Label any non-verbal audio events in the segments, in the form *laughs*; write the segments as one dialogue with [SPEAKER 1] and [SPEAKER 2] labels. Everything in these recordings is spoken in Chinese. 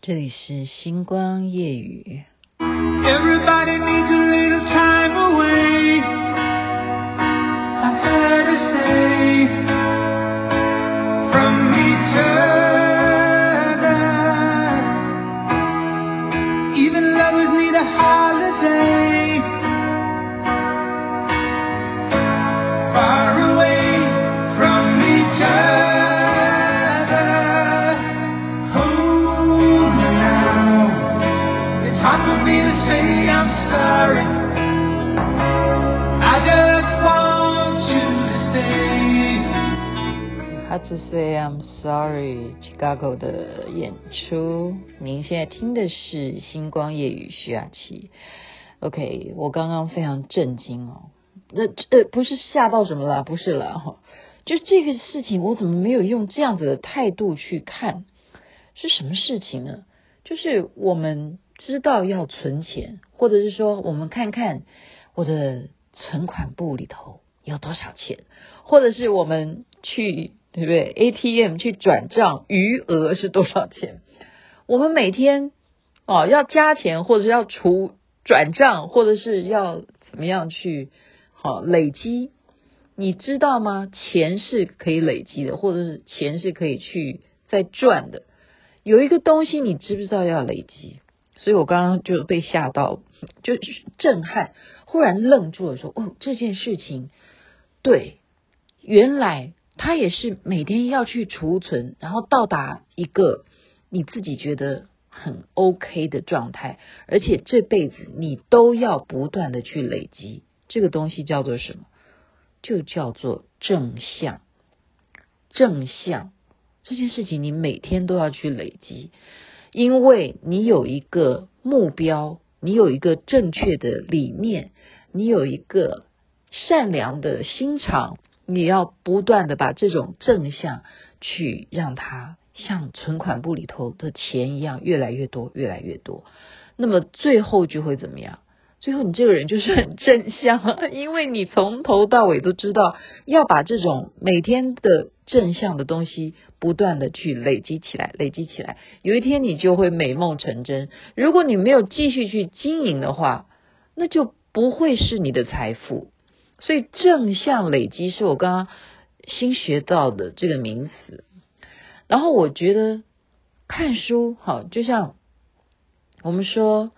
[SPEAKER 1] 这里是星光夜雨。To say I'm sorry, Chicago 的演出。您现在听的是星光夜雨徐雅琪。OK，我刚刚非常震惊哦，那呃不是吓到什么了，不是了哈，就这个事情我怎么没有用这样子的态度去看？是什么事情呢？就是我们知道要存钱，或者是说我们看看我的存款簿里头有多少钱，或者是我们去。对不对？ATM 去转账余额是多少钱？我们每天哦要加钱，或者要除转账，或者是要怎么样去好、哦、累积？你知道吗？钱是可以累积的，或者是钱是可以去再赚的。有一个东西你知不知道要累积？所以我刚刚就被吓到，就震撼，忽然愣住了，说：“哦，这件事情对，原来。”他也是每天要去储存，然后到达一个你自己觉得很 OK 的状态，而且这辈子你都要不断的去累积。这个东西叫做什么？就叫做正向。正向这件事情，你每天都要去累积，因为你有一个目标，你有一个正确的理念，你有一个善良的心肠。你要不断的把这种正向去让它像存款簿里头的钱一样越来越多，越来越多。那么最后就会怎么样？最后你这个人就是很正向，*laughs* 因为你从头到尾都知道要把这种每天的正向的东西不断的去累积起来，累积起来。有一天你就会美梦成真。如果你没有继续去经营的话，那就不会是你的财富。所以正向累积是我刚刚新学到的这个名词，然后我觉得看书好，就像我们说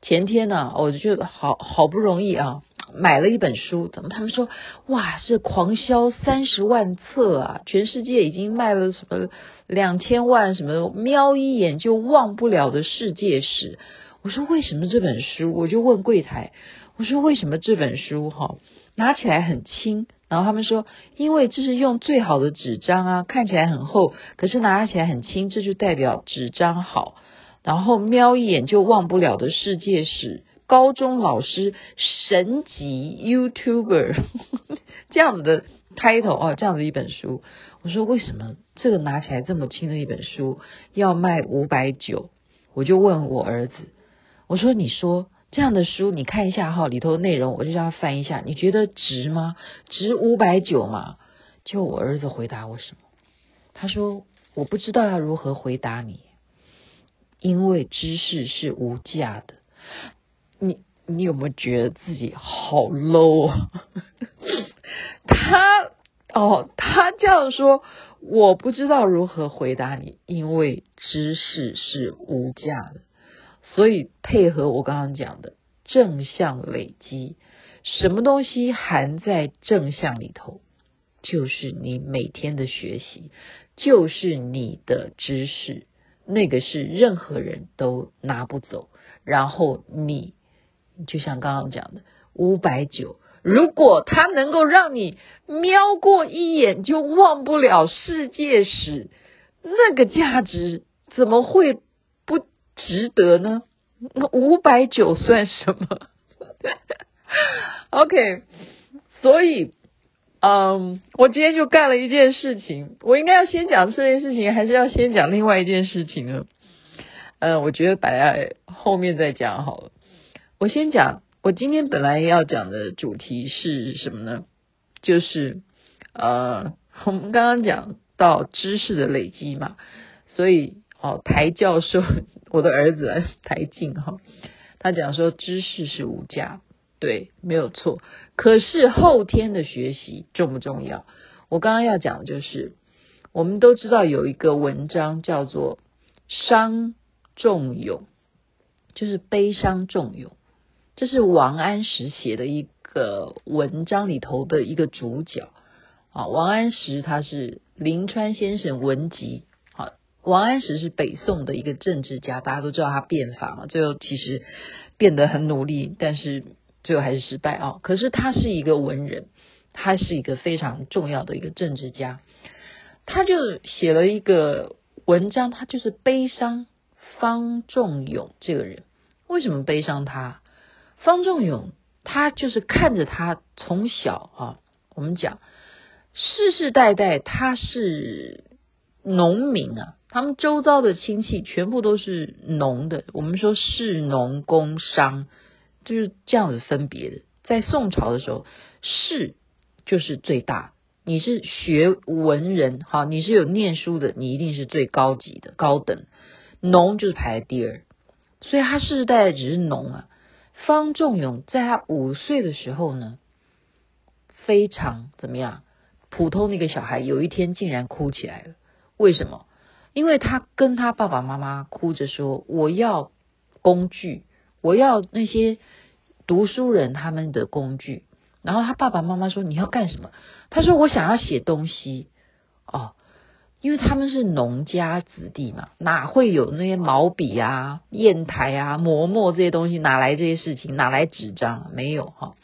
[SPEAKER 1] 前天呢、我就好好不容易啊买了一本书，怎么他们说哇是狂销三十万册啊，全世界已经卖了什么两千万，什么瞄一眼就忘不了的世界史。我说为什么这本书？我就问柜台，我说为什么这本书哈？拿起来很轻，然后他们说，因为这是用最好的纸张啊，看起来很厚，可是拿起来很轻，这就代表纸张好。然后瞄一眼就忘不了的世界史，高中老师神级 YouTuber *laughs* 这样子的 title 哦，这样子一本书。我说为什么这个拿起来这么轻的一本书要卖五百九？我就问我儿子，我说你说。这样的书你看一下哈，里头的内容我就叫他翻一下，你觉得值吗？值五百九吗？就我儿子回答我什么？他说我不知道要如何回答你，因为知识是无价的。你你有没有觉得自己好 low 啊？*laughs* 他哦，他这样说，我不知道如何回答你，因为知识是无价的。所以配合我刚刚讲的正向累积，什么东西含在正向里头？就是你每天的学习，就是你的知识，那个是任何人都拿不走。然后你就像刚刚讲的五百九，如果它能够让你瞄过一眼就忘不了世界史，那个价值怎么会？值得呢？那五百九算什么？*laughs* OK，所以，嗯，我今天就干了一件事情。我应该要先讲这件事情，还是要先讲另外一件事情呢？嗯，我觉得摆在后面再讲好了。我先讲，我今天本来要讲的主题是什么呢？就是，呃，我们刚刚讲到知识的累积嘛，所以。哦，台教授，我的儿子 *laughs* 台静哈，他讲说知识是无价，对，没有错。可是后天的学习重不重要？我刚刚要讲的就是，我们都知道有一个文章叫做《伤仲永》，就是悲伤仲永，这是王安石写的一个文章里头的一个主角啊。王安石他是临川先生文集。王安石是北宋的一个政治家，大家都知道他变法嘛，最后其实变得很努力，但是最后还是失败啊。可是他是一个文人，他是一个非常重要的一个政治家，他就写了一个文章，他就是悲伤方仲永这个人。为什么悲伤他？方仲永他就是看着他从小啊，我们讲世世代代他是农民啊。他们周遭的亲戚全部都是农的，我们说士农工商就是这样子分别的。在宋朝的时候，士就是最大，你是学文人，好，你是有念书的，你一定是最高级的高等。农就是排在第二，所以他世世代代只是农啊。方仲永在他五岁的时候呢，非常怎么样？普通的一个小孩，有一天竟然哭起来了，为什么？因为他跟他爸爸妈妈哭着说：“我要工具，我要那些读书人他们的工具。”然后他爸爸妈妈说：“你要干什么？”他说：“我想要写东西。”哦，因为他们是农家子弟嘛，哪会有那些毛笔啊、砚台啊、磨墨这些东西？哪来这些事情？哪来纸张？没有哈。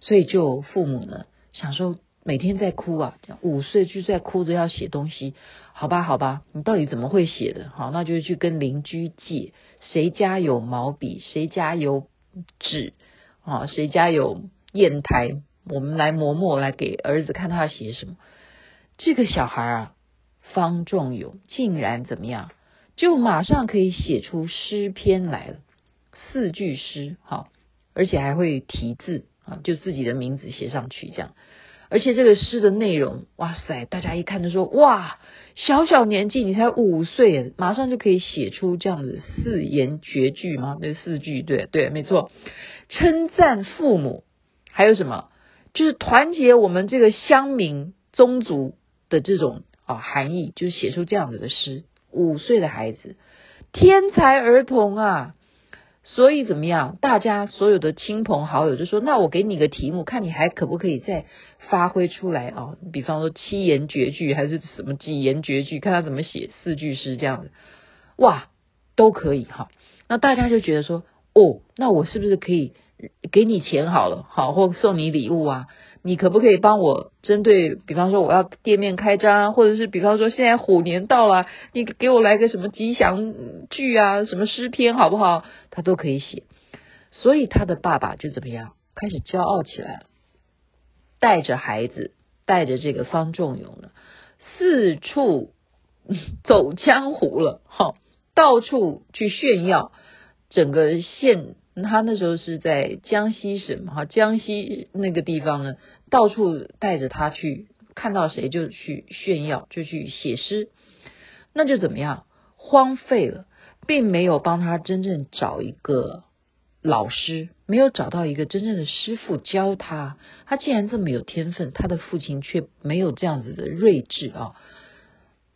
[SPEAKER 1] 所以就父母呢，想说。每天在哭啊，五岁就在哭着要写东西，好吧，好吧，你到底怎么会写的？好，那就去跟邻居借，谁家有毛笔，谁家有纸？啊，谁家有砚台，我们来磨墨，来给儿子看他要写什么。这个小孩啊，方仲永竟然怎么样，就马上可以写出诗篇来了，四句诗，好，而且还会题字啊，就自己的名字写上去这样。而且这个诗的内容，哇塞！大家一看就说，哇，小小年纪你才五岁，马上就可以写出这样子四言绝句吗？那四句，对对，没错，称赞父母，还有什么？就是团结我们这个乡民宗族的这种啊含义，就是写出这样子的诗。五岁的孩子，天才儿童啊！所以怎么样？大家所有的亲朋好友就说：“那我给你个题目，看你还可不可以再发挥出来啊？比方说七言绝句，还是什么几言绝句？看他怎么写四句诗这样子，哇，都可以哈。那大家就觉得说：哦，那我是不是可以给你钱好了，好，或送你礼物啊？”你可不可以帮我针对，比方说我要店面开张，或者是比方说现在虎年到了，你给我来个什么吉祥句啊，什么诗篇好不好？他都可以写。所以他的爸爸就怎么样，开始骄傲起来，带着孩子，带着这个方仲永呢，四处 *laughs* 走江湖了，哈，到处去炫耀，整个县。他那时候是在江西省哈，江西那个地方呢，到处带着他去，看到谁就去炫耀，就去写诗，那就怎么样？荒废了，并没有帮他真正找一个老师，没有找到一个真正的师傅教他。他既然这么有天分，他的父亲却没有这样子的睿智啊，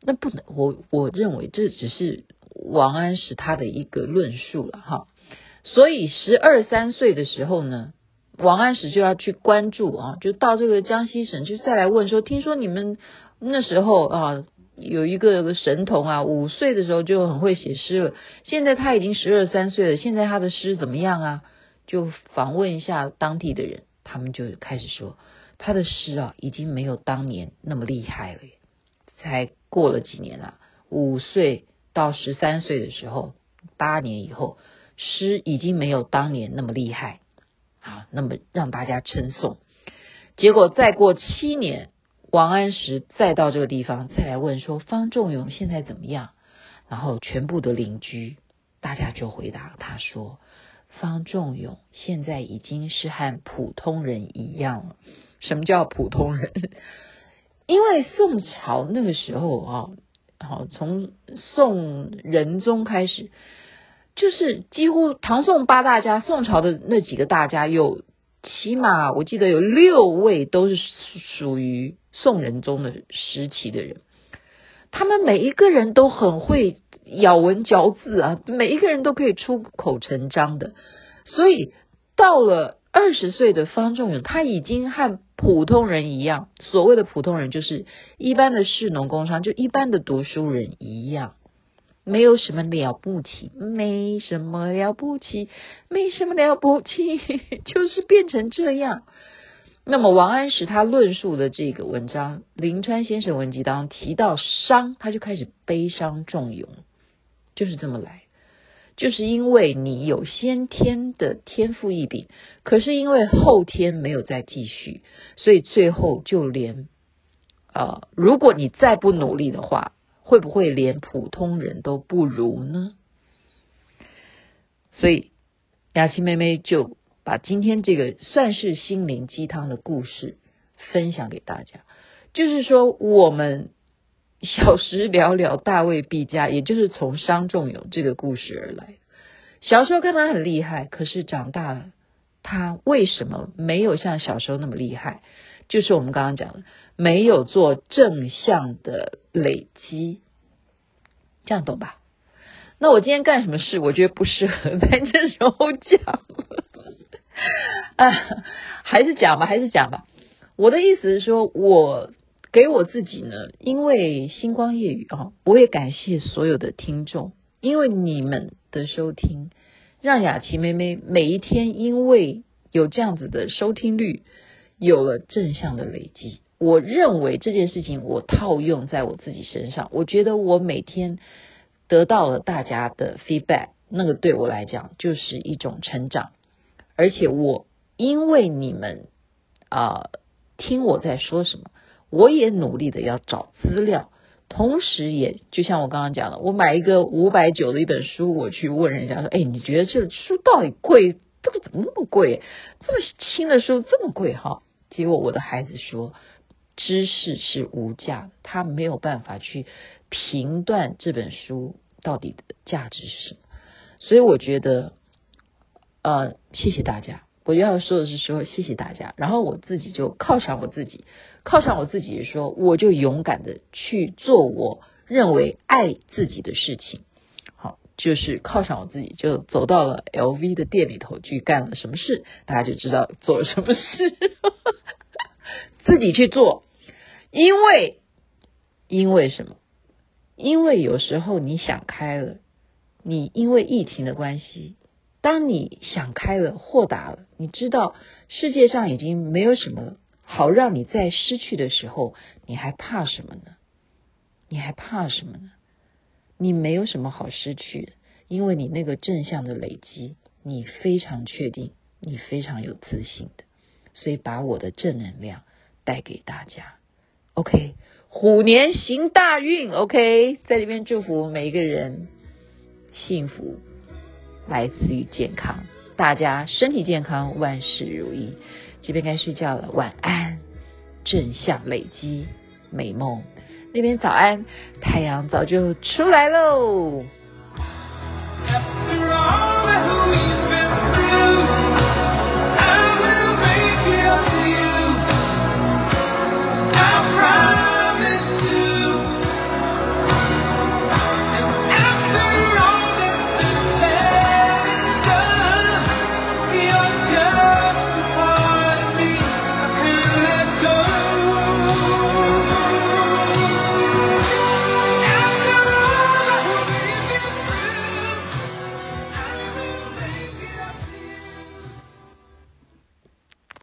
[SPEAKER 1] 那不能，我我认为这只是王安石他的一个论述了哈。所以十二三岁的时候呢，王安石就要去关注啊，就到这个江西省去再来问说，听说你们那时候啊有一个神童啊，五岁的时候就很会写诗了，现在他已经十二三岁了，现在他的诗怎么样啊？就访问一下当地的人，他们就开始说他的诗啊已经没有当年那么厉害了，才过了几年啊，五岁到十三岁的时候，八年以后。诗已经没有当年那么厉害啊，那么让大家称颂。结果再过七年，王安石再到这个地方，再来问说方仲永现在怎么样？然后全部的邻居，大家就回答他说：方仲永现在已经是和普通人一样了。什么叫普通人？*laughs* 因为宋朝那个时候啊，好，从宋仁宗开始，就是几乎唐宋八大家，宋朝的那几个大家有起码我记得有六位都是属于宋仁宗的时期的人，他们每一个人都很会咬文嚼字啊，每一个人都可以出口成章的，所以到了。二十岁的方仲永，他已经和普通人一样，所谓的普通人就是一般的士农工商，就一般的读书人一样，没有什么了不起，没什么了不起，没什么了不起，*laughs* 就是变成这样。那么王安石他论述的这个文章《临川先生文集》当中提到伤，他就开始悲伤仲永，就是这么来。就是因为你有先天的天赋异禀，可是因为后天没有再继续，所以最后就连，呃，如果你再不努力的话，会不会连普通人都不如呢？所以雅琪妹妹就把今天这个算是心灵鸡汤的故事分享给大家，就是说我们。小时了了，大未必加，也就是从伤仲永这个故事而来。小时候看他很厉害，可是长大了，他为什么没有像小时候那么厉害？就是我们刚刚讲的，没有做正向的累积，这样懂吧？那我今天干什么事？我觉得不适合在这时候讲，*laughs* 啊，还是讲吧，还是讲吧。我的意思是说，我。给我自己呢，因为星光夜雨啊，我也感谢所有的听众，因为你们的收听，让雅琪妹妹每一天因为有这样子的收听率，有了正向的累积。我认为这件事情我套用在我自己身上，我觉得我每天得到了大家的 feedback，那个对我来讲就是一种成长，而且我因为你们啊、听我在说什么。我也努力的要找资料，同时也就像我刚刚讲的，我买一个五百九的一本书，我去问人家说：“哎，你觉得这书到底贵？这个怎么那么贵？这么轻的书这么贵？”哈，结果我的孩子说：“知识是无价的，他没有办法去评断这本书到底的价值是什么。”所以我觉得，呃，谢谢大家。我要说的是说谢谢大家，然后我自己就犒赏我自己，犒赏我自己说，我就勇敢的去做我认为爱自己的事情，就是犒赏我自己，就走到了 LV 的店里头去干了什么事，大家就知道做了什么事，自己去做，因为因为什么？因为有时候你想开了，你因为疫情的关系。当你想开了、豁达了，你知道世界上已经没有什么好让你再失去的时候，你还怕什么呢？你还怕什么呢？你没有什么好失去的，因为你那个正向的累积，你非常确定，你非常有自信的，所以把我的正能量带给大家。OK，虎年行大运。OK，在这边祝福每一个人幸福。来自于健康，大家身体健康，万事如意。这边该睡觉了，晚安。正向累积，美梦。那边早安太阳早就出来喽。